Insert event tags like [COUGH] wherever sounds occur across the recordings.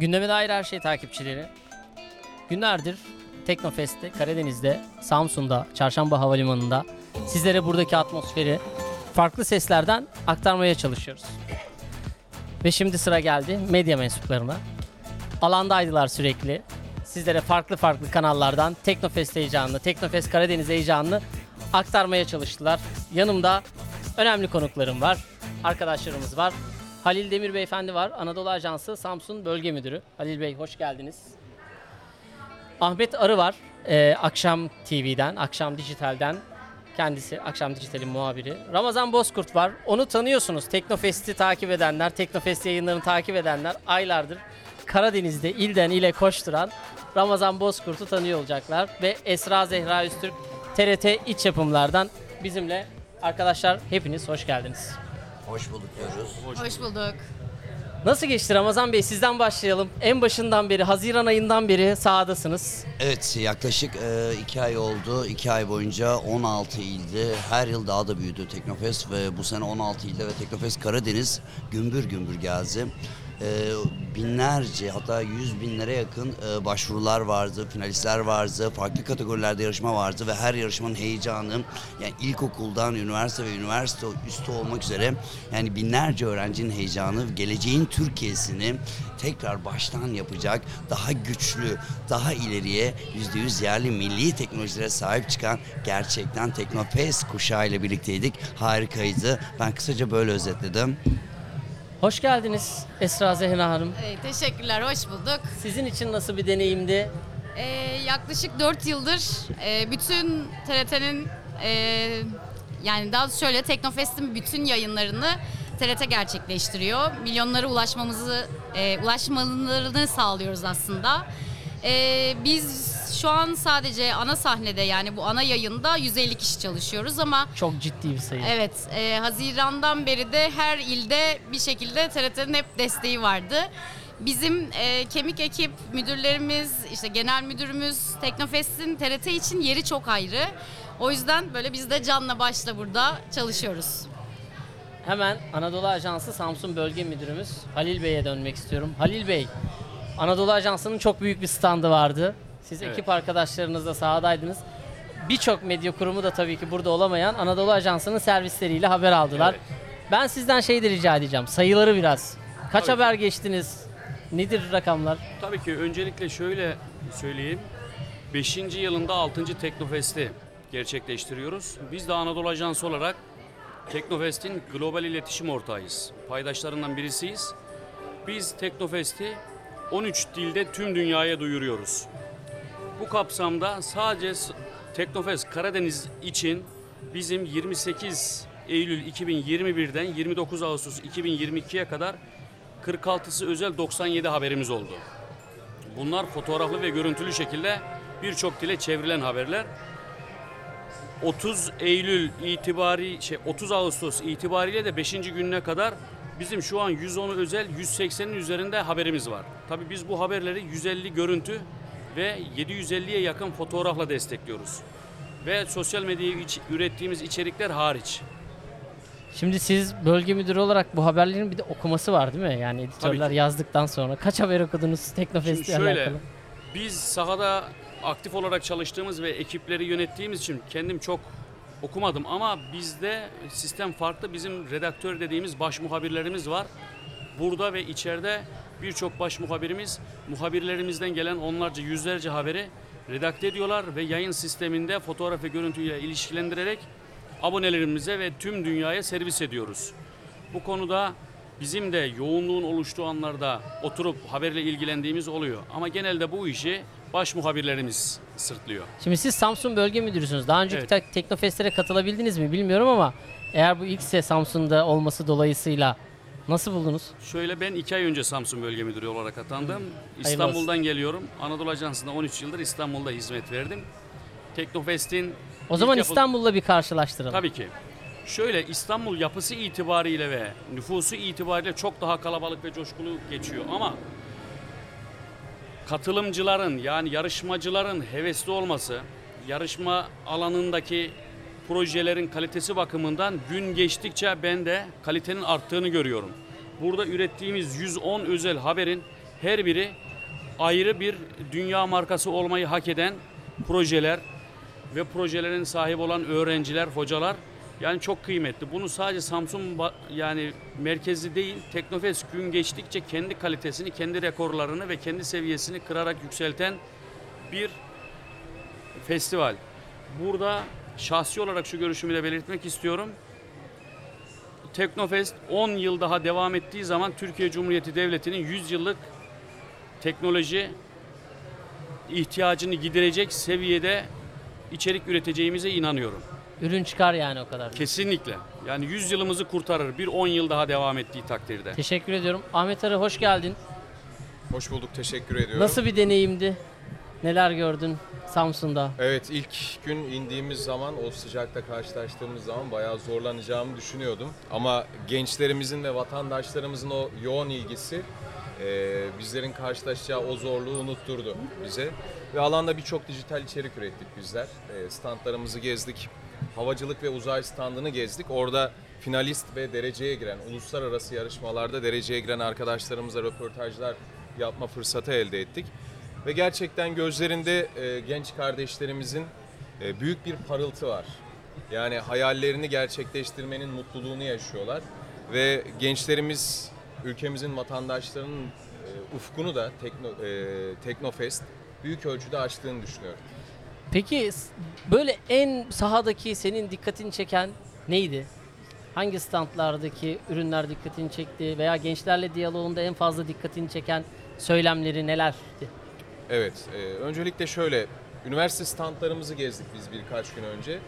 Gündeme dair her şey takipçileri. Günlerdir Teknofest'te, Karadeniz'de, Samsun'da, Çarşamba Havalimanı'nda sizlere buradaki atmosferi farklı seslerden aktarmaya çalışıyoruz. Ve şimdi sıra geldi medya mensuplarına. Alandaydılar sürekli. Sizlere farklı farklı kanallardan Teknofest heyecanını, Teknofest Karadeniz heyecanını aktarmaya çalıştılar. Yanımda önemli konuklarım var, arkadaşlarımız var. Halil Demir Beyefendi var, Anadolu Ajansı Samsun Bölge Müdürü. Halil Bey hoş geldiniz. Ahmet Arı var, ee, Akşam TV'den, Akşam Dijital'den. Kendisi Akşam Dijital'in muhabiri. Ramazan Bozkurt var. Onu tanıyorsunuz. Teknofest'i takip edenler, Teknofest yayınlarını takip edenler aylardır Karadeniz'de ilden ile koşturan Ramazan Bozkurt'u tanıyor olacaklar. Ve Esra Zehra Üstürk TRT iç yapımlardan bizimle. Arkadaşlar hepiniz hoş geldiniz. Hoş bulduk diyoruz. Hoş bulduk. Nasıl geçti Ramazan Bey? Sizden başlayalım. En başından beri, Haziran ayından beri sahadasınız. Evet yaklaşık e, iki ay oldu. İki ay boyunca 16 ilde her yıl daha da büyüdü Teknofest ve bu sene 16 ilde ve Teknofest Karadeniz gümbür gümbür geldi. E, binlerce hatta yüz binlere yakın e, başvurular vardı, finalistler vardı, farklı kategorilerde yarışma vardı ve her yarışmanın heyecanı yani ilkokuldan üniversite ve üniversite üstü olmak üzere yani binlerce öğrencinin heyecanı geleceğin Türkiye'sini tekrar baştan yapacak daha güçlü, daha ileriye %100 yerli milli teknolojilere sahip çıkan gerçekten Teknofest kuşağı ile birlikteydik. Harikaydı. Ben kısaca böyle özetledim. Hoş geldiniz Esra Zehra Hanım. Ee, teşekkürler, hoş bulduk. Sizin için nasıl bir deneyimdi? Ee, yaklaşık 4 yıldır e, bütün TRT'nin e, yani daha şöyle Teknofest'in bütün yayınlarını TRT gerçekleştiriyor. Milyonlara ulaşmamızı, e, ulaşmalarını sağlıyoruz aslında. E, biz şu an sadece ana sahnede yani bu ana yayında 150 kişi çalışıyoruz ama Çok ciddi bir sayı. Evet, e, Haziran'dan beri de her ilde bir şekilde TRT'nin hep desteği vardı. Bizim e, kemik ekip müdürlerimiz, işte genel müdürümüz Teknofest'in TRT için yeri çok ayrı. O yüzden böyle biz de canla başla burada çalışıyoruz. Hemen Anadolu Ajansı Samsun Bölge Müdürümüz Halil Bey'e dönmek istiyorum. Halil Bey, Anadolu Ajansı'nın çok büyük bir standı vardı. Siz ekip arkadaşlarınızla sahadaydınız. Birçok medya kurumu da tabii ki burada olamayan Anadolu Ajansı'nın servisleriyle haber aldılar. Ben sizden şey de rica edeceğim. Sayıları biraz. Kaç Tabii. haber geçtiniz? Nedir rakamlar? Tabii ki öncelikle şöyle söyleyeyim. 5. yılında 6. Teknofest'i gerçekleştiriyoruz. Biz de Anadolu Ajansı olarak Teknofest'in global iletişim ortağıyız. Paydaşlarından birisiyiz. Biz Teknofest'i 13 dilde tüm dünyaya duyuruyoruz. Bu kapsamda sadece Teknofest Karadeniz için bizim 28 Eylül 2021'den 29 Ağustos 2022'ye kadar 46'sı özel 97 haberimiz oldu. Bunlar fotoğraflı ve görüntülü şekilde birçok dile çevrilen haberler. 30 Eylül itibari şey 30 Ağustos itibariyle de 5. gününe kadar bizim şu an 110 özel 180'in üzerinde haberimiz var. Tabii biz bu haberleri 150 görüntü ve 750'ye yakın fotoğrafla destekliyoruz. Ve sosyal medyaya iç- ürettiğimiz içerikler hariç. Şimdi siz bölge müdürü olarak bu haberlerin bir de okuması var değil mi? Yani editörler ki. yazdıktan sonra kaç haber okudunuz Teknofest'le şöyle, alakalı? Biz sahada aktif olarak çalıştığımız ve ekipleri yönettiğimiz için kendim çok okumadım ama bizde sistem farklı. Bizim redaktör dediğimiz baş muhabirlerimiz var. Burada ve içeride birçok baş muhabirimiz muhabirlerimizden gelen onlarca yüzlerce haberi redakte ediyorlar ve yayın sisteminde fotoğraf ve görüntüyle ilişkilendirerek abonelerimize ve tüm dünyaya servis ediyoruz. Bu konuda bizim de yoğunluğun oluştuğu anlarda oturup haberle ilgilendiğimiz oluyor. Ama genelde bu işi baş muhabirlerimiz sırtlıyor. Şimdi siz Samsun Bölge Müdürüsünüz. Daha önceki Evet. te- Teknofest'lere katılabildiniz mi bilmiyorum ama eğer bu ilkse Samsun'da olması dolayısıyla nasıl buldunuz? Şöyle ben iki ay önce Samsun Bölge Müdürü olarak atandım. İstanbul'dan geliyorum. Anadolu Ajansı'nda 13 yıldır İstanbul'da hizmet verdim. Teknofest'in O zaman ilk yapıl- İstanbul'la bir karşılaştıralım. Tabii ki. Şöyle İstanbul yapısı itibariyle ve nüfusu itibariyle çok daha kalabalık ve coşkulu geçiyor ama katılımcıların yani yarışmacıların hevesli olması, yarışma alanındaki projelerin kalitesi bakımından gün geçtikçe ben de kalitenin arttığını görüyorum. Burada ürettiğimiz 110 özel haberin her biri ayrı bir dünya markası olmayı hak eden projeler ve projelerin sahibi olan öğrenciler, hocalar yani çok kıymetli. Bunu sadece Samsun yani merkezi değil, Teknofest gün geçtikçe kendi kalitesini, kendi rekorlarını ve kendi seviyesini kırarak yükselten bir festival. Burada şahsi olarak şu görüşümü de belirtmek istiyorum. Teknofest 10 yıl daha devam ettiği zaman Türkiye Cumhuriyeti Devleti'nin 100 yıllık teknoloji ihtiyacını giderecek seviyede içerik üreteceğimize inanıyorum. Ürün çıkar yani o kadar. Kesinlikle. Yani 100 yılımızı kurtarır bir 10 yıl daha devam ettiği takdirde. Teşekkür ediyorum. Ahmet Arı hoş geldin. Hoş bulduk, teşekkür ediyorum. Nasıl bir deneyimdi? Neler gördün Samsun'da? Evet, ilk gün indiğimiz zaman, o sıcakta karşılaştığımız zaman bayağı zorlanacağımı düşünüyordum. Ama gençlerimizin ve vatandaşlarımızın o yoğun ilgisi e, bizlerin karşılaşacağı o zorluğu unutturdu bize. Ve alanda birçok dijital içerik ürettik bizler. E, standlarımızı gezdik, havacılık ve uzay standını gezdik. Orada finalist ve dereceye giren, uluslararası yarışmalarda dereceye giren arkadaşlarımızla röportajlar yapma fırsatı elde ettik. Ve gerçekten gözlerinde e, genç kardeşlerimizin e, büyük bir parıltı var. Yani hayallerini gerçekleştirmenin mutluluğunu yaşıyorlar. Ve gençlerimiz ülkemizin vatandaşlarının e, ufkunu da Tekno, e, Teknofest büyük ölçüde açtığını düşünüyorum. Peki böyle en sahadaki senin dikkatini çeken neydi? Hangi standlardaki ürünler dikkatini çekti veya gençlerle diyaloğunda en fazla dikkatini çeken söylemleri nelerdi? Evet, e, öncelikle şöyle, üniversite standlarımızı gezdik biz birkaç gün önce.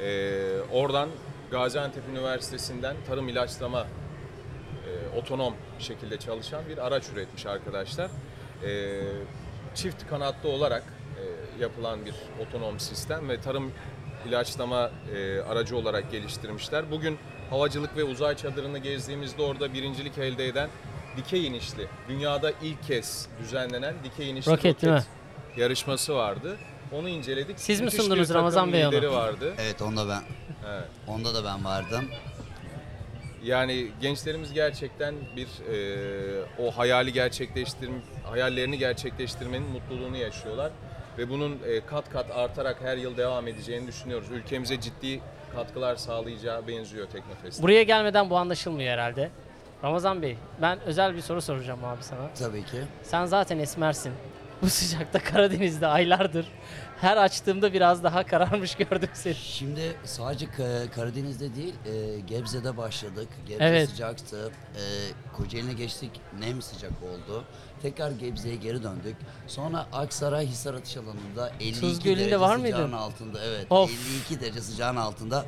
E, oradan Gaziantep Üniversitesi'nden tarım ilaçlama e, otonom şekilde çalışan bir araç üretmiş arkadaşlar. E, çift kanatlı olarak e, yapılan bir otonom sistem ve tarım ilaçlama e, aracı olarak geliştirmişler. Bugün havacılık ve uzay çadırını gezdiğimizde orada birincilik elde eden dikey inişli, dünyada ilk kez düzenlenen dikey inişli Roket değil mi? yarışması vardı. Onu inceledik. Siz mi Müthiş bir sundunuz takım Ramazan Bey onu? lideri vardı. Evet onda ben Evet. onda da ben vardım. Yani gençlerimiz gerçekten bir e, o hayali gerçekleştirme hayallerini gerçekleştirmenin mutluluğunu yaşıyorlar ve bunun e, kat kat artarak her yıl devam edeceğini düşünüyoruz. Ülkemize ciddi katkılar sağlayacağı benziyor Teknofest. Buraya gelmeden bu anlaşılmıyor herhalde. Ramazan Bey, ben özel bir soru soracağım abi sana. Tabii ki. Sen zaten esmersin. Bu sıcakta Karadeniz'de aylardır. Her açtığımda biraz daha kararmış [LAUGHS] gördüm seni. Şimdi sadece Ka- Karadeniz'de değil, e, Gebze'de başladık. Gebze Evet. sıcaktı. E, Kocaeli'ne geçtik, nem sıcak oldu. Tekrar Gebze'ye geri döndük. Sonra Aksaray Hisar atış alanında 52 Tuz Gölü'nde derece var sıcağın mıydın? altında. Evet, Of. 52 derece sıcağın altında.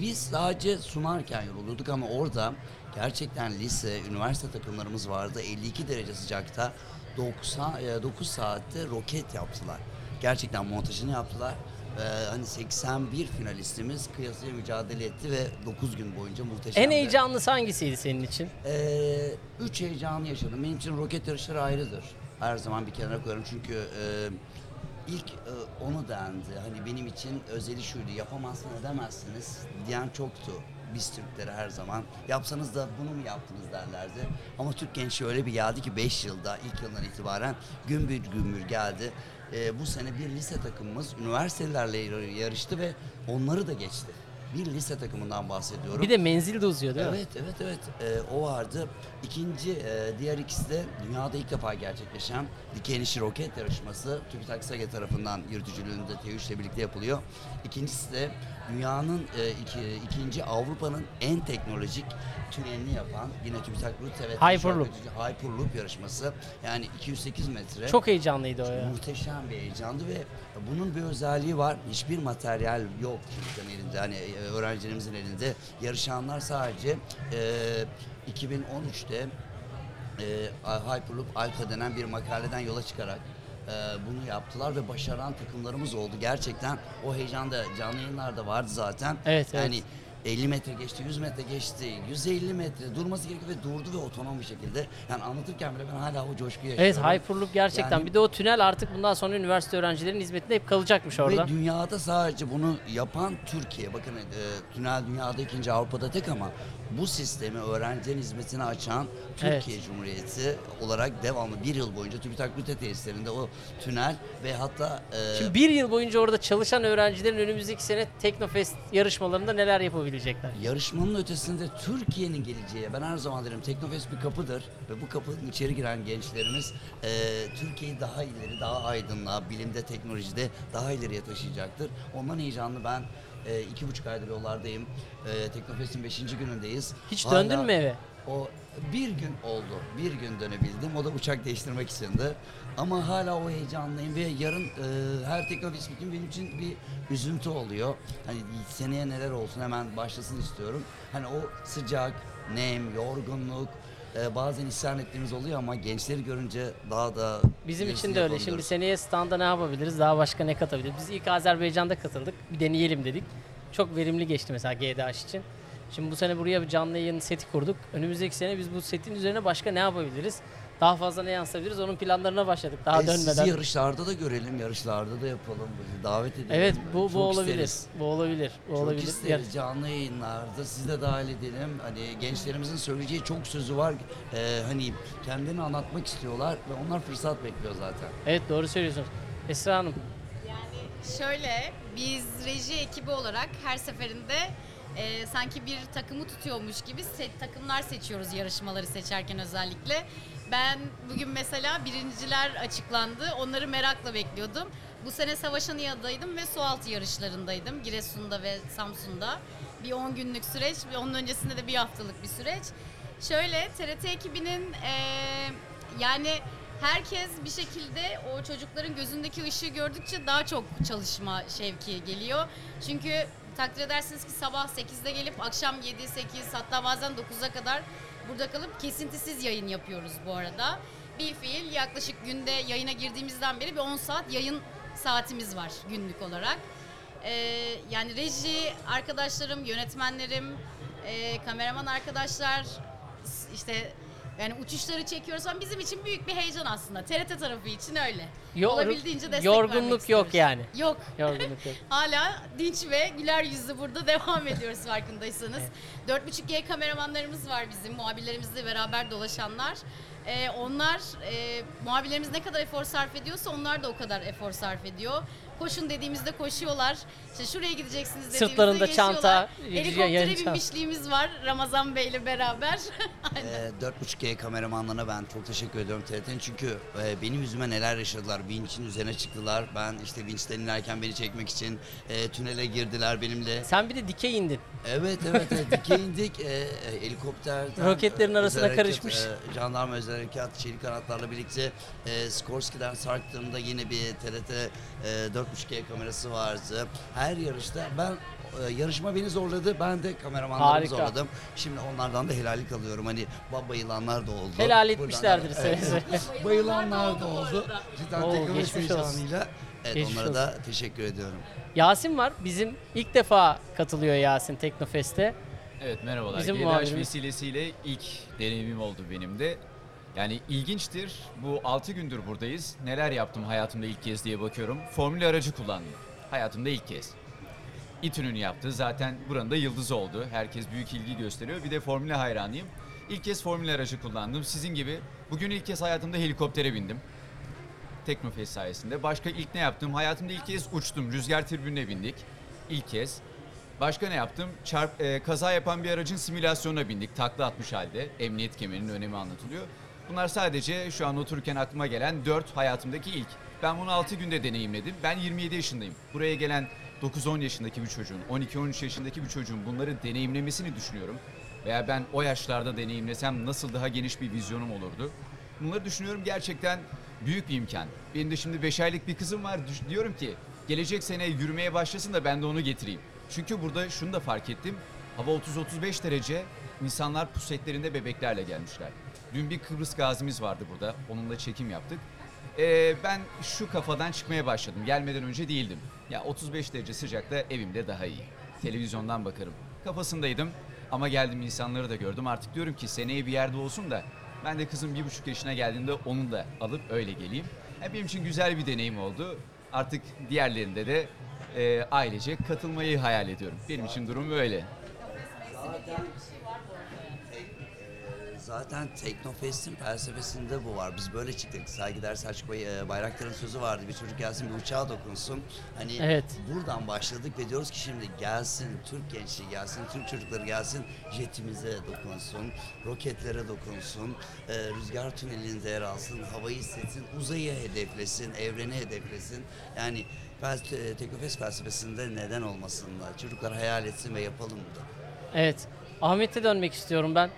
Biz sadece sunarken yoruluyorduk ama orada gerçekten lise, üniversite takımlarımız vardı. 52 derece sıcakta 90, e, 9 saatte roket yaptılar. Gerçekten montajını yaptılar. Ee, hani 81 finalistimiz kıyasıya mücadele etti ve 9 gün boyunca muhteşemdi. En heyecanlısı hangisiydi senin için? Ee, üç heyecanı yaşadım. Benim için roket yarışları ayrıdır. Her zaman bir kenara koyarım çünkü e, ilk e, onu dendi. Hani benim için özeli şuydu. Yapamazsın edemezsiniz diyen çoktu. Biz Türklere her zaman yapsanız da bunu mu yaptınız derlerdi. Ama Türk gençliği öyle bir geldi ki 5 yılda ilk yıldan itibaren gümbür gümbür geldi. Ee, bu sene bir lise takımımız üniversitelerle yarıştı ve onları da geçti. bir lise takımından bahsediyorum. Bir de menzil de uzuyor değil mi? Evet, evet, evet. Ee, o vardı. İkinci, e, diğer ikisi de dünyada ilk defa gerçekleşen inişli roket yarışması. TÜBİTAK SAGE tarafından yürütücülüğünde T3 ile birlikte yapılıyor. İkincisi de dünyanın e, iki, ikinci Avrupa'nın en teknolojik tünelini yapan yine TÜBİTAK Rute ve Hyperloop. Hyperloop yarışması. Yani 208 metre. Çok heyecanlıydı o ya. Muhteşem bir heyecandı ve bunun bir özelliği var. Hiçbir materyal yok kimsenin elinde. Hani e, öğrencilerimizin elinde. Yarışanlar sadece e, 2013'te e, Hyperloop Alpha denen bir makaleden yola çıkarak e, bunu yaptılar ve başaran takımlarımız oldu. Gerçekten o heyecan da canlı yayınlarda vardı zaten. Evet, evet. Yani 50 metre geçti, 100 metre geçti, 150 metre durması gerekiyor ve durdu ve otonom bir şekilde. Yani anlatırken bile ben hala o coşkuyu Evet yaşıyorum. Hyperloop gerçekten. Yani- bir de o tünel artık bundan sonra üniversite öğrencilerinin hizmetinde hep kalacakmış orada. Ve dünyada sadece bunu yapan Türkiye. Bakın e, tünel dünyada ikinci Avrupa'da tek ama bu sistemi öğrencilerin hizmetine açan Türkiye Cumhuriyeti olarak devamlı bir yıl boyunca TÜBİTAK Rüte tesislerinde o tünel ve hatta e, Şimdi bir yıl boyunca orada çalışan öğrencilerin önümüzdeki sene Teknofest yarışmalarında neler yapabilecekler? Yarışmanın ötesinde Türkiye'nin geleceği, ben her zaman derim Teknofest bir kapıdır ve bu kapının içeri giren gençlerimiz e, Türkiye'yi daha ileri, daha aydınlığa, bilimde, teknolojide daha ileriye taşıyacaktır. Ondan heyecanlı ben e, iki buçuk aydır yollardayım. E, Teknofest'in beşinci günündeyiz. Hiç Hala döndün mü eve? O bir gün oldu, bir gün dönebildim. O da uçak değiştirmek içindi. Ama hala o heyecanlıyım ve yarın e, her Teknofest bütün benim için bir üzüntü oluyor. Hani seneye neler olsun hemen başlasın istiyorum. Hani o sıcak, nem, yorgunluk, e, bazen isyan ettiğimiz oluyor ama gençleri görünce daha da Bizim için de öyle. Şimdi seneye standa ne yapabiliriz? Daha başka ne katabiliriz? Biz ilk Azerbaycan'da katıldık. Bir deneyelim dedik. Çok verimli geçti mesela GDH için. Şimdi bu sene buraya bir canlı yayın seti kurduk. Önümüzdeki sene biz bu setin üzerine başka ne yapabiliriz? Daha fazla ne yansıtabiliriz? Onun planlarına başladık daha E, dönmeden. Sizi yarışlarda da görelim, yarışlarda da yapalım. Bizi davet edelim. Evet bu Çok bu olabilir. isteriz. Bu olabilir. Bu Çok olabilir. isteriz canlı yayınlarda sizi de dahil edelim. Hani gençlerimizin söyleyeceği çok sözü var. Ee, hani kendini anlatmak istiyorlar ve onlar fırsat bekliyor zaten. Evet doğru söylüyorsunuz. Esra Hanım Şöyle biz reji ekibi olarak her seferinde e, sanki bir takımı tutuyormuş gibi se- takımlar seçiyoruz yarışmaları seçerken özellikle. Ben bugün mesela birinciler açıklandı. Onları merakla bekliyordum. Bu sene Savaş Anıya'daydım ve sualtı yarışlarındaydım. Giresun'da ve Samsun'da. Bir 10 günlük süreç onun öncesinde de bir haftalık bir süreç. Şöyle TRT ekibinin e, yani herkes bir şekilde o çocukların gözündeki ışığı gördükçe daha çok çalışma şevki geliyor. Çünkü takdir edersiniz ki sabah 8'de gelip akşam 7, 8 hatta bazen 9'a kadar burada kalıp kesintisiz yayın yapıyoruz bu arada. Bir fiil yaklaşık günde yayına girdiğimizden beri bir 10 saat yayın saatimiz var günlük olarak. Ee, yani reji arkadaşlarım, yönetmenlerim, e, kameraman arkadaşlar işte yani uçuşları çekiyoruz ama bizim için büyük bir heyecan aslında. TRT tarafı için öyle. Yor- Olabildiğince destek yorgunluk yok yani. Yok. Yorgunluk yok. [LAUGHS] Hala dinç ve güler yüzlü burada [LAUGHS] devam ediyoruz farkındaysanız. 4.5G kameramanlarımız var bizim, muhabirlerimizle beraber dolaşanlar. Ee, onlar, e, muhabirlerimiz ne kadar efor sarf ediyorsa onlar da o kadar efor sarf ediyor. Koşun dediğimizde koşuyorlar. İşte şuraya gideceksiniz dediğimizde Sırtlarında geçiyorlar. çanta, Helikoptere yayın binmişliğimiz var Ramazan Bey ile beraber. [LAUGHS] Aynen. Ee, 4.5G kameramanlarına ben çok teşekkür ediyorum TRT'nin çünkü e, benim yüzüme neler yaşadılar. Vinç'in üzerine çıktılar. Ben işte vinçten inerken beni çekmek için e, tünele girdiler benimle. Sen bir de dikey indin. Evet evet evet dikey [LAUGHS] indik. E, e, helikopterden. Roketlerin e, arasına özel harekat, karışmış. e, jandarma özel harekat çelik kanatlarla birlikte e, Skorsky'den sarktığımda yine bir TRT e, 4.5G kamerası vardı. Her yarışta ben e, yarışma beni zorladı. Ben de kameramanlarımı Harika. zorladım. Şimdi onlardan da helallik alıyorum. Hani ba- bayılanlar da oldu. Helal Buradan- etmişlerdir seve seve. [LAUGHS] Bayılanlar da oldu. Cidden Oo, teknoloji geçmiş olsun. heyecanıyla. Evet Geçmiş onlara da teşekkür ediyorum. Yasin var. Bizim ilk defa katılıyor Yasin Teknofest'e. Evet merhabalar. Bizim muhabirimiz. vesilesiyle ilk deneyimim oldu benim de. Yani ilginçtir. Bu 6 gündür buradayız. Neler yaptım hayatımda ilk kez diye bakıyorum. Formül aracı kullandım. Hayatımda ilk kez. İTÜ'nün yaptığı zaten buranın da yıldızı oldu. Herkes büyük ilgi gösteriyor. Bir de formüle hayranıyım. İlk kez formül aracı kullandım. Sizin gibi bugün ilk kez hayatımda helikoptere bindim. Teknofest sayesinde. Başka ilk ne yaptım? Hayatımda ilk kez uçtum. Rüzgar tribününe bindik. İlk kez. Başka ne yaptım? Çarp, e, kaza yapan bir aracın simülasyonuna bindik. Takla atmış halde. Emniyet kemerinin önemi anlatılıyor. Bunlar sadece şu an otururken aklıma gelen 4 hayatımdaki ilk. Ben bunu 6 günde deneyimledim. Ben 27 yaşındayım. Buraya gelen 9-10 yaşındaki bir çocuğun, 12-13 yaşındaki bir çocuğun bunları deneyimlemesini düşünüyorum. Veya ben o yaşlarda deneyimlesem nasıl daha geniş bir vizyonum olurdu. Bunları düşünüyorum gerçekten büyük bir imkan. Benim de şimdi 5 aylık bir kızım var. Diyorum ki gelecek sene yürümeye başlasın da ben de onu getireyim. Çünkü burada şunu da fark ettim. Hava 30-35 derece. İnsanlar pusetlerinde bebeklerle gelmişler. Dün bir Kıbrıs gazimiz vardı burada. Onunla çekim yaptık. Ee, ben şu kafadan çıkmaya başladım. Gelmeden önce değildim. Ya 35 derece sıcakta evimde daha iyi. Televizyondan bakarım. Kafasındaydım ama geldim insanları da gördüm. Artık diyorum ki seneye bir yerde olsun da ben de kızım bir buçuk yaşına geldiğinde onu da alıp öyle geleyim. Ya benim için güzel bir deneyim oldu. Artık diğerlerinde de e, ailece katılmayı hayal ediyorum. Benim için durum böyle. Zaten Teknofest'in felsefesinde bu var. Biz böyle çıktık. Saygıdeğer Selçuk Bey, e, Bayraktar'ın sözü vardı. Bir çocuk gelsin bir uçağa dokunsun. Hani Evet. buradan başladık ve diyoruz ki şimdi gelsin, Türk gençliği gelsin, Türk çocukları gelsin, jetimize dokunsun, roketlere dokunsun, e, rüzgar tünelinde yer alsın, havayı hissetsin, uzayı hedeflesin, evreni hedeflesin. Yani fel- e, Teknofest felsefesinde neden olmasınlar? Çocuklar hayal etsin ve yapalım da. Evet. Ahmet'e dönmek istiyorum ben.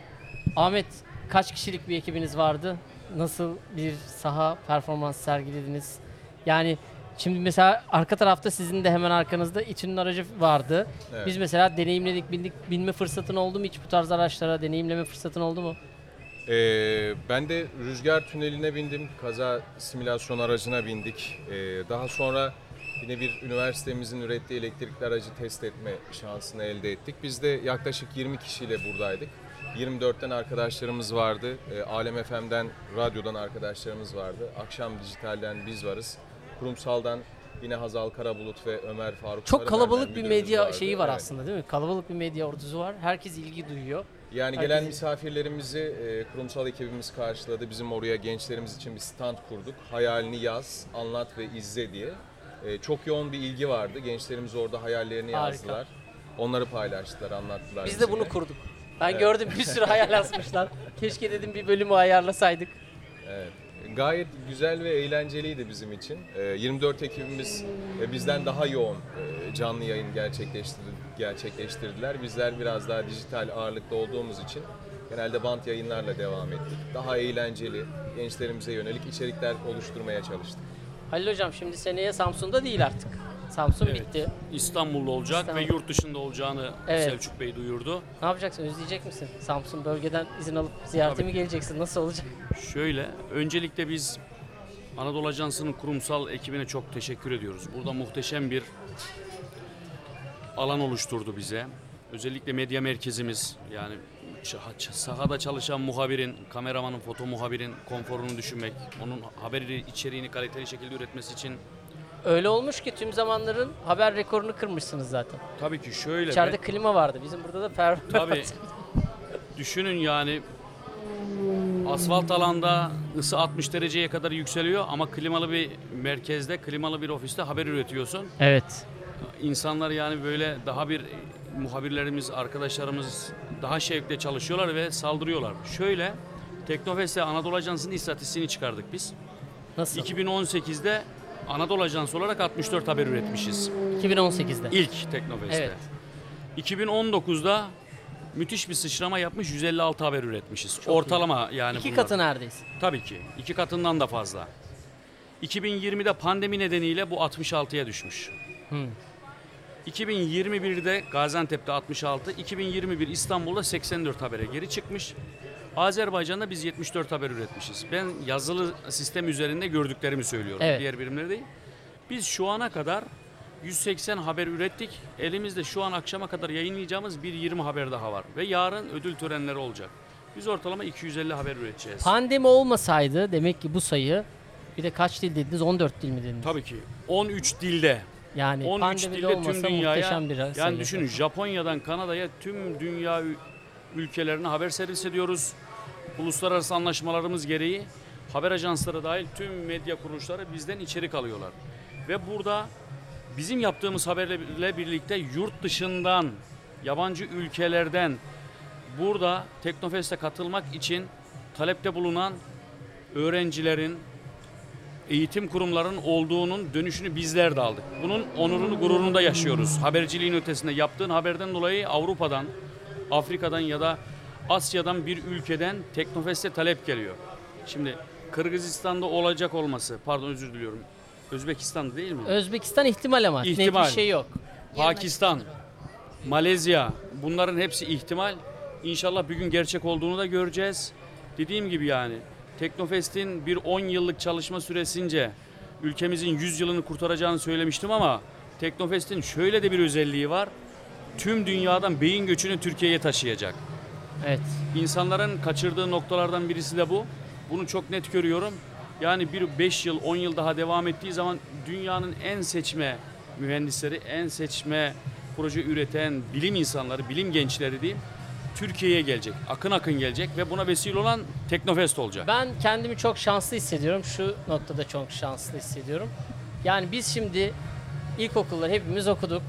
Ahmet kaç kişilik bir ekibiniz vardı? Nasıl bir saha performans sergilediniz? Yani şimdi mesela arka tarafta sizin de hemen arkanızda İTÜ'nün aracı vardı. Evet. Biz mesela deneyimledik, bindik, binme fırsatın oldu mu hiç bu tarz araçlara deneyimleme fırsatın oldu mu? Ee, ben de rüzgar tüneline bindim, kaza simülasyon aracına bindik. Ee, daha sonra yine bir üniversitemizin ürettiği elektrikli aracı test etme şansını elde ettik. Biz de yaklaşık 20 kişiyle buradaydık. 24'ten arkadaşlarımız vardı. Ee, Alem FM'den, radyodan arkadaşlarımız vardı. Akşam dijitalden biz varız. Kurumsaldan yine Hazal Karabulut ve Ömer Faruk Çok kalabalık bir müdürümüz medya vardı. şeyi var Evet. aslında değil mi? Kalabalık bir medya ordusu var. Herkes ilgi duyuyor. Yani gelen misafirlerimizi e, kurumsal ekibimiz karşıladı. Bizim oraya gençlerimiz için bir stand kurduk. Hayalini yaz, anlat ve izle diye. E, çok yoğun bir ilgi vardı. Gençlerimiz orada hayallerini Harika. yazdılar. Onları paylaştılar, anlattılar. Biz de bunu bizimle. kurduk. Ben gördüm bir sürü hayal yazmışlar. [LAUGHS] Keşke dedim bir bölümü ayarlasaydık. Evet. Gayet güzel ve eğlenceliydi bizim için. E, 24 ekibimiz e, bizden daha yoğun e, canlı yayın gerçekleştirdi, gerçekleştirdiler. Bizler biraz daha dijital ağırlıklı olduğumuz için genelde bant yayınlarla devam ettik. Daha eğlenceli, gençlerimize yönelik içerikler oluşturmaya çalıştık. Halil hocam şimdi seneye Samsun'da değil artık. Samsun Evet. bitti. İstanbul'da olacak İstanbul. ve yurt dışında olacağını Evet. Selçuk Bey duyurdu. Ne yapacaksın? Özleyecek misin? Samsun bölgeden izin alıp ziyarete Tabii. mi geleceksin? Nasıl olacak? Şöyle, öncelikle biz Anadolu Ajansı'nın kurumsal ekibine çok teşekkür ediyoruz. Burada muhteşem bir alan oluşturdu bize. Özellikle medya merkezimiz yani sahada çalışan muhabirin, kameramanın, foto muhabirin konforunu düşünmek, onun haberi içeriğini kaliteli şekilde üretmesi için Öyle olmuş ki tüm zamanların haber rekorunu kırmışsınız zaten. tabii ki şöyle İçeride ve- klima vardı. Bizim burada da per Tabii. Düşünün yani asfalt alanda ısı 60 dereceye kadar yükseliyor ama klimalı bir merkezde, klimalı bir ofiste haber üretiyorsun. Evet. İnsanlar yani böyle daha bir muhabirlerimiz, arkadaşlarımız daha şevkle çalışıyorlar ve saldırıyorlar. Şöyle Teknofest'te Anadolu Ajansı'nın istatistiğini çıkardık biz. Nasıl? 2018'de Anadolu Ajansı olarak 64 haber üretmişiz. 2018'de. İlk Teknofest'te. Evet. 2019'da müthiş bir sıçrama yapmış 156 haber üretmişiz. Çok Ortalama yani İki bunlar. katı neredeyse. Tabii ki. iki katından da fazla. 2020'de pandemi nedeniyle bu 66'ya düşmüş. Hmm. 2021'de Gaziantep'te 66, 2021 İstanbul'da 84 habere geri çıkmış. Azerbaycan'da biz 74 haber üretmişiz. Ben yazılı sistem üzerinde gördüklerimi söylüyorum. Evet. Diğer birimleri değil. Biz şu ana kadar 180 haber ürettik. Elimizde şu an akşama kadar yayınlayacağımız bir 20 haber daha var. Ve yarın ödül törenleri olacak. Biz ortalama 250 haber üreteceğiz. Pandemi olmasaydı demek ki bu sayı bir de kaç dil dediniz? 14 dil mi dediniz? Tabii ki. 13 dilde. Yani 13 pandemide dilde tüm dünyaya bir yani düşünün Japonya'dan Kanada'ya tüm dünya ülkelerine haber servis ediyoruz. Uluslararası anlaşmalarımız gereği haber ajansları dahil tüm medya kuruluşları bizden içerik alıyorlar. Ve burada bizim yaptığımız haberle birlikte yurt dışından, yabancı ülkelerden burada Teknofest'e katılmak için talepte bulunan öğrencilerin, eğitim kurumlarının olduğunun dönüşünü bizler de aldık. Bunun onurunu, gururunu da yaşıyoruz. Haberciliğin ötesinde yaptığın haberden dolayı Avrupa'dan, Afrika'dan ya da Asya'dan bir ülkeden Teknofest'e talep geliyor. Şimdi Kırgızistan'da olacak olması, pardon özür diliyorum. Özbekistan'da değil mi? Özbekistan ihtimal ama net İhtimal. bir şey yok. Pakistan, Malezya bunların hepsi ihtimal. İnşallah bir gün gerçek olduğunu da göreceğiz. Dediğim gibi yani Teknofest'in bir 10 yıllık çalışma süresince ülkemizin 100 yılını kurtaracağını söylemiştim ama Teknofest'in şöyle de bir özelliği var. Tüm dünyadan beyin göçünü Türkiye'ye taşıyacak. Evet. İnsanların kaçırdığı noktalardan birisi de bu. Bunu çok net görüyorum. Yani bir 5 yıl, 10 yıl daha devam ettiği zaman dünyanın en seçme mühendisleri, en seçme proje üreten bilim insanları, bilim gençleri diyeyim, Türkiye'ye gelecek. Akın akın gelecek ve buna vesile olan Teknofest olacak. Ben kendimi çok şanslı hissediyorum. Şu noktada çok şanslı hissediyorum. Yani biz şimdi ilkokulları hepimiz okuduk.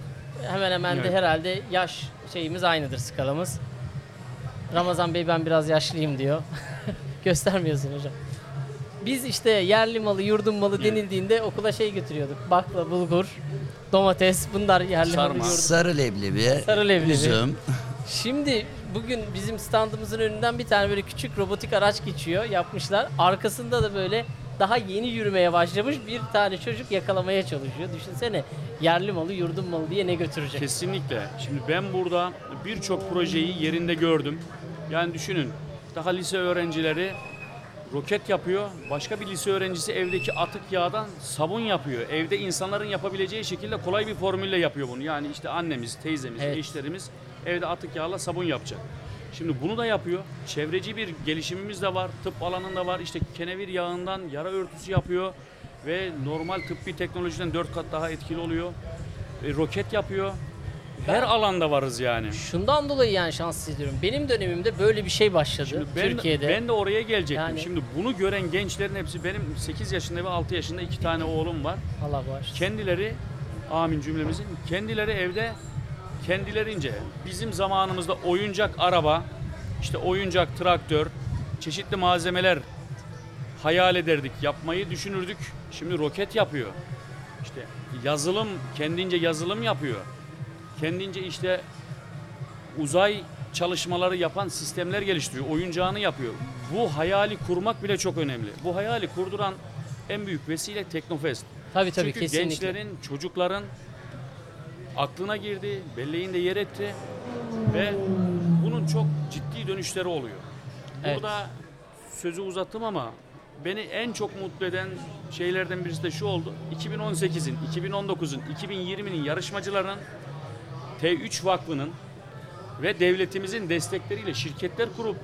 Hemen hemen de Evet. herhalde yaş şeyimiz aynıdır skalamız. Ramazan Bey ben biraz yaşlıyım diyor. [LAUGHS] Göstermiyorsun hocam. Biz işte yerli malı, yurdum malı denildiğinde okula şey götürüyorduk. Bakla, bulgur, domates bunlar yerli Sarma. malı, yurdum. Sarı leblebi, Sarı leblebi. üzüm. [LAUGHS] Şimdi bugün bizim standımızın önünden bir tane böyle küçük robotik araç geçiyor yapmışlar. Arkasında da böyle daha yeni yürümeye başlamış bir tane çocuk yakalamaya çalışıyor. Düşünsene yerli malı yurdum malı diye ne götürecek? Kesinlikle. Şimdi ben burada birçok projeyi yerinde gördüm. Yani düşünün daha lise öğrencileri roket yapıyor. Başka bir lise öğrencisi evdeki atık yağdan sabun yapıyor. Evde insanların yapabileceği şekilde kolay bir formülle yapıyor bunu. Yani işte annemiz, teyzemiz, Evet. eşlerimiz evde atık yağla sabun yapacak. Şimdi bunu da yapıyor. Çevreci bir gelişimimiz de var. Tıp alanında var. İşte kenevir yağından yara örtüsü yapıyor ve normal tıbbi teknolojiden 4 kat daha etkili oluyor. E, roket yapıyor. Her alanda varız yani. Şundan dolayı yani şans hissediyorum. Benim dönemimde böyle bir şey başladı Şimdi ben, Türkiye'de. ben de oraya gelecektim. Yani- Şimdi bunu gören gençlerin hepsi benim 8 yaşında ve 6 yaşında iki tane oğlum var. Allah bağışlasın. Kendileri amin cümlemizin kendileri evde kendilerince bizim zamanımızda oyuncak araba, işte oyuncak traktör, çeşitli malzemeler hayal ederdik, yapmayı düşünürdük. Şimdi roket yapıyor. İşte yazılım, kendince yazılım yapıyor. Kendince işte uzay çalışmaları yapan sistemler geliştiriyor. Oyuncağını yapıyor. Bu hayali kurmak bile çok önemli. Bu hayali kurduran en büyük vesile Teknofest. Tabii tabii Çünkü kesinlikle. gençlerin, çocukların aklına girdi, belleğinde yer etti ve bunun çok ciddi dönüşleri oluyor. Evet. Burada sözü uzattım ama beni en çok mutlu eden şeylerden birisi de şu oldu. 2018'in, 2019'un, 2020'nin yarışmacıların T3 Vakfı'nın ve devletimizin destekleriyle şirketler kurup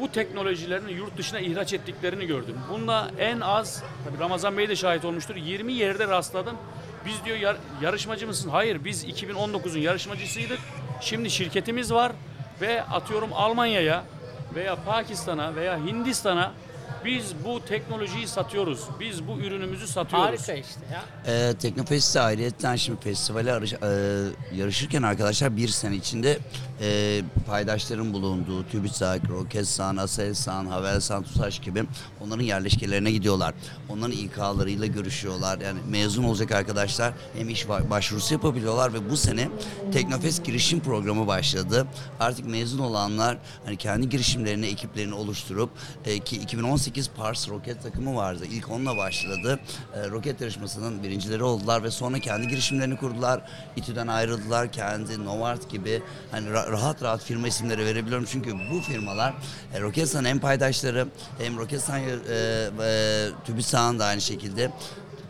bu teknolojilerini yurt dışına ihraç ettiklerini gördüm. Bunda en az, tabii Ramazan Bey de şahit olmuştur, 20 yerde rastladım. Biz diyor yar- yarışmacı mısın? Hayır biz 2019'un yarışmacısıydık. Şimdi şirketimiz var ve atıyorum Almanya'ya veya Pakistan'a veya Hindistan'a biz bu teknolojiyi satıyoruz. Biz bu ürünümüzü satıyoruz. Harika işte ya. Ee, Teknofest'te ayrıyetten şimdi festivale arış- e, yarışırken arkadaşlar bir sene içinde e, paydaşların bulunduğu TÜBİTAK, Roketsan, Aselsan, Havelsan, TUSAŞ gibi onların yerleşkelerine gidiyorlar. Onların İK'larıyla görüşüyorlar. Yani mezun olacak arkadaşlar hem iş ba- başvurusu yapabiliyorlar ve bu sene Teknofest girişim programı başladı. Artık mezun olanlar hani kendi girişimlerini, ekiplerini oluşturup e, ki 2018 Pars roket takımı vardı. İlk onunla başladı. E, roket yarışmasının birincileri oldular ve sonra kendi girişimlerini kurdular. İTÜ'den ayrıldılar. Kendi Novart gibi hani ra- rahat rahat firma isimleri verebiliyorum. Çünkü bu firmalar e, Roketsan hem paydaşları hem Roketsan e, e, TÜBİTAK'ın da aynı şekilde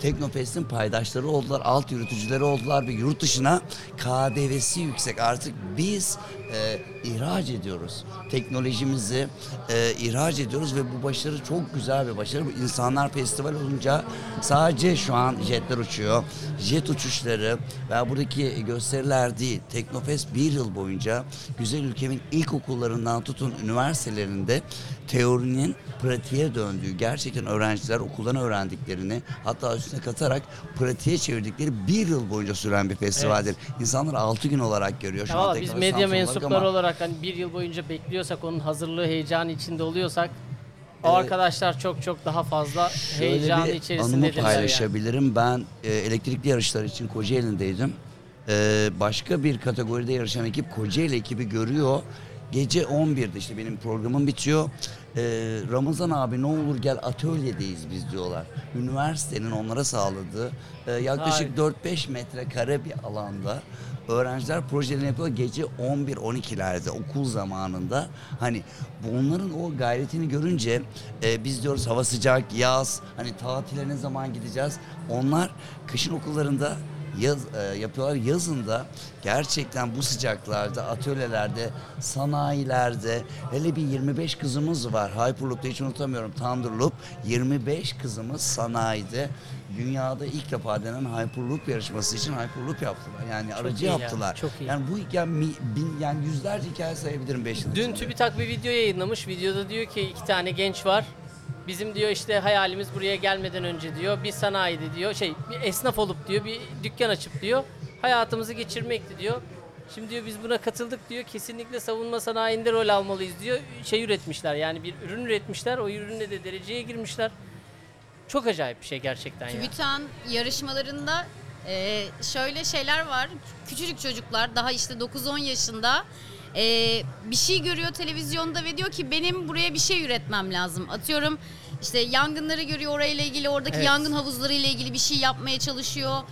Teknofest'in paydaşları oldular, alt yürütücüleri oldular ve yurt dışına KDV'si yüksek. Artık biz e, ihraç ediyoruz. Teknolojimizi e, ihraç ediyoruz ve bu başarı çok güzel bir başarı. Bu insanlar festival olunca sadece şu an jetler uçuyor. Jet uçuşları ve buradaki gösteriler değil. Teknofest bir yıl boyunca güzel ülkemin ilkokullarından tutun üniversitelerinde teorinin pratiğe döndüğü, gerçekten öğrenciler okuldan öğrendiklerini hatta üstüne katarak pratiğe çevirdikleri bir yıl boyunca süren bir festivaldir. İnsanlar 6 gün olarak görüyor. Şu Ya an biz medya Samsun mensupları ama- olarak hani bir yıl boyunca bekliyorsak onun hazırlığı heyecanı içinde oluyorsak o Evet. arkadaşlar çok çok daha fazla Şöyle heyecanı bir anımı içerisindedirler yani. paylaşabilirim. Ben e, elektrikli yarışlar için Kocaeli'ndeydim. E, başka bir kategoride yarışan ekip Kocaeli ekibi görüyor. Gece 11'de işte benim programım bitiyor. E, Ramazan abi ne olur gel atölyedeyiz biz diyorlar. Üniversitenin onlara sağladığı e, yaklaşık 4-5 metrekare bir alanda öğrenciler projelerini yapıyor gece 11-12'lerde okul zamanında. Hani bunların o gayretini görünce e, biz diyoruz hava sıcak, yaz, hani tatile ne zaman gideceğiz? Onlar kışın okullarında yaz e, yapıyorlar. Yazında gerçekten bu sıcaklarda, atölyelerde, sanayilerde hele bir 25 kızımız var. Hyperloop'ta hiç unutamıyorum. Thunderloop 25 kızımız sanayide dünyada ilk defa denen Hyperloop yarışması için Hyperloop yaptılar. Yani aracı iyi ya, yaptılar. çok iyi. Yani bu yani, mi- bin, yani yüzlerce hikaye sayabilirim 5 yıl Dün içinde. TÜBİTAK bir video yayınlamış. Videoda diyor ki iki tane genç var. Bizim diyor işte hayalimiz buraya gelmeden önce diyor bir sanayide diyor şey bir esnaf olup diyor bir dükkan açıp diyor hayatımızı geçirmekti diyor. Şimdi diyor biz buna katıldık diyor. Kesinlikle savunma sanayinde rol almalıyız diyor. Şey üretmişler yani bir ürün üretmişler. O ürünle de dereceye girmişler. Çok acayip bir şey gerçekten ya. TÜBİTAK'ın yarışmalarında e, şöyle şeyler var. Küçücük çocuklar daha işte 9-10 yaşında e, bir şey görüyor televizyonda ve diyor ki benim buraya bir şey üretmem lazım. Atıyorum işte yangınları görüyor orayla ilgili oradaki Evet. yangın havuzları ile ilgili bir şey yapmaya çalışıyor.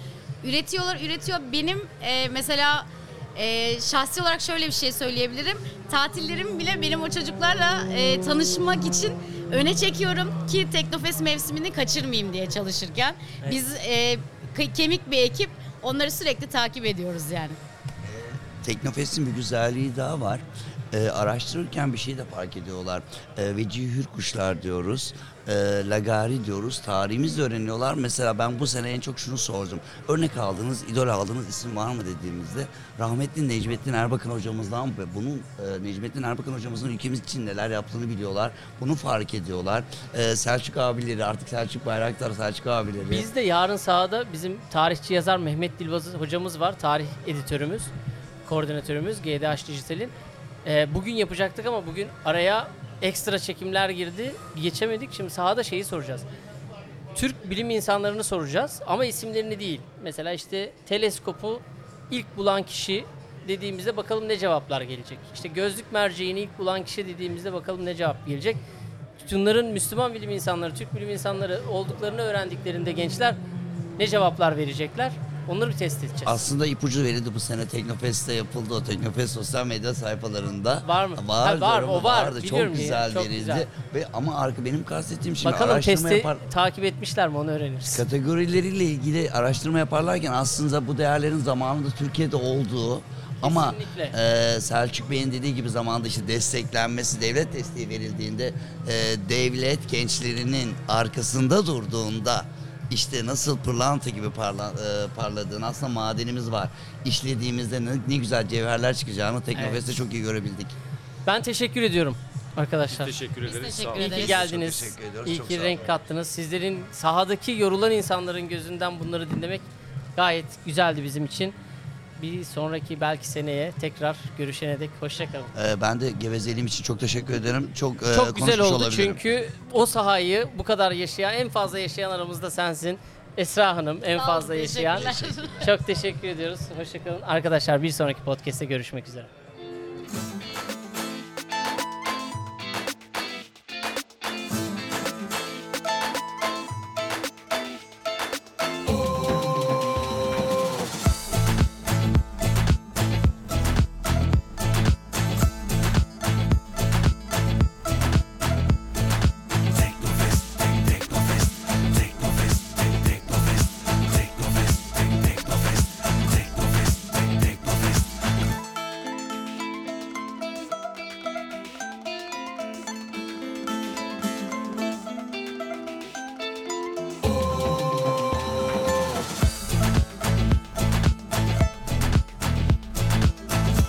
Üretiyorlar üretiyor. Benim e, mesela e, şahsi olarak şöyle bir şey söyleyebilirim. Tatillerim bile benim o çocuklarla e, tanışmak için öne çekiyorum ki Teknofest mevsimini kaçırmayayım diye çalışırken. Biz e, ke- kemik bir ekip onları sürekli takip ediyoruz yani. Teknofest'in bir güzelliği daha var. Ee, araştırırken bir şey de fark ediyorlar. Ee, vecihi hür kuşlar diyoruz. Ee, lagari diyoruz. Tarihimizi öğreniyorlar. Mesela ben bu sene en çok şunu sordum. Örnek aldığınız, idol aldığınız isim var mı dediğimizde rahmetli Necmettin Erbakan hocamızdan ve bunun e, Necmettin Erbakan hocamızın ülkemiz için neler yaptığını biliyorlar. Bunu fark ediyorlar. Ee, Selçuk abileri, artık Selçuk Bayraktar, Selçuk abileri. Biz de yarın sahada bizim tarihçi yazar Mehmet Dilbaz hocamız var. Tarih editörümüz, koordinatörümüz GDH Dijital'in. Ee, bugün yapacaktık ama bugün araya ekstra çekimler girdi. Geçemedik. Şimdi sahada şeyi soracağız. Türk bilim insanlarını soracağız ama isimlerini değil. Mesela işte teleskopu ilk bulan kişi dediğimizde bakalım ne cevaplar gelecek. İşte gözlük merceğini ilk bulan kişi dediğimizde bakalım ne cevap gelecek. Bunların Müslüman bilim insanları, Türk bilim insanları olduklarını öğrendiklerinde gençler ne cevaplar verecekler? Onları bir test edeceğiz. Aslında ipucu verildi bu sene Teknofest'te yapıldı. O Teknofest sosyal medya sayfalarında. Var mı? Var, Ha, var, o var. vardı. Biliyorum Çok ya, güzel çok verildi. güzel. Ve ama arka benim kastettiğim şimdi Bakalım araştırma testi yapar. takip etmişler mi onu öğreniriz. Kategorileriyle ilgili araştırma yaparlarken aslında bu değerlerin zamanında Türkiye'de olduğu ama Kesinlikle. e, Selçuk Bey'in dediği gibi zamanda işte desteklenmesi, devlet desteği verildiğinde e, devlet gençlerinin arkasında durduğunda işte nasıl pırlanta gibi parla, e, parladığını aslında madenimiz var. İşlediğimizde ne, ne güzel cevherler çıkacağını Teknofest'te çok iyi görebildik. Ben teşekkür ediyorum arkadaşlar. Teşekkür ederiz. teşekkür Sağ olun. İyi ederiz. ki geldiniz. Çok teşekkür ediyoruz, İyi çok ki sağ renk olun. kattınız. Sizlerin sahadaki yorulan insanların gözünden bunları dinlemek gayet güzeldi bizim için. Bir sonraki belki seneye tekrar görüşene dek hoşçakalın. E, ben de gevezeliğim için çok teşekkür ederim. Çok, e, Çok güzel konuşmuş oldu olabilirim. çünkü o sahayı bu kadar yaşayan, en fazla yaşayan aramızda sensin. Esra Hanım en Sağ olun, fazla yaşayan. Çok teşekkür ediyoruz. Hoşçakalın. Arkadaşlar bir sonraki podcast'te görüşmek üzere.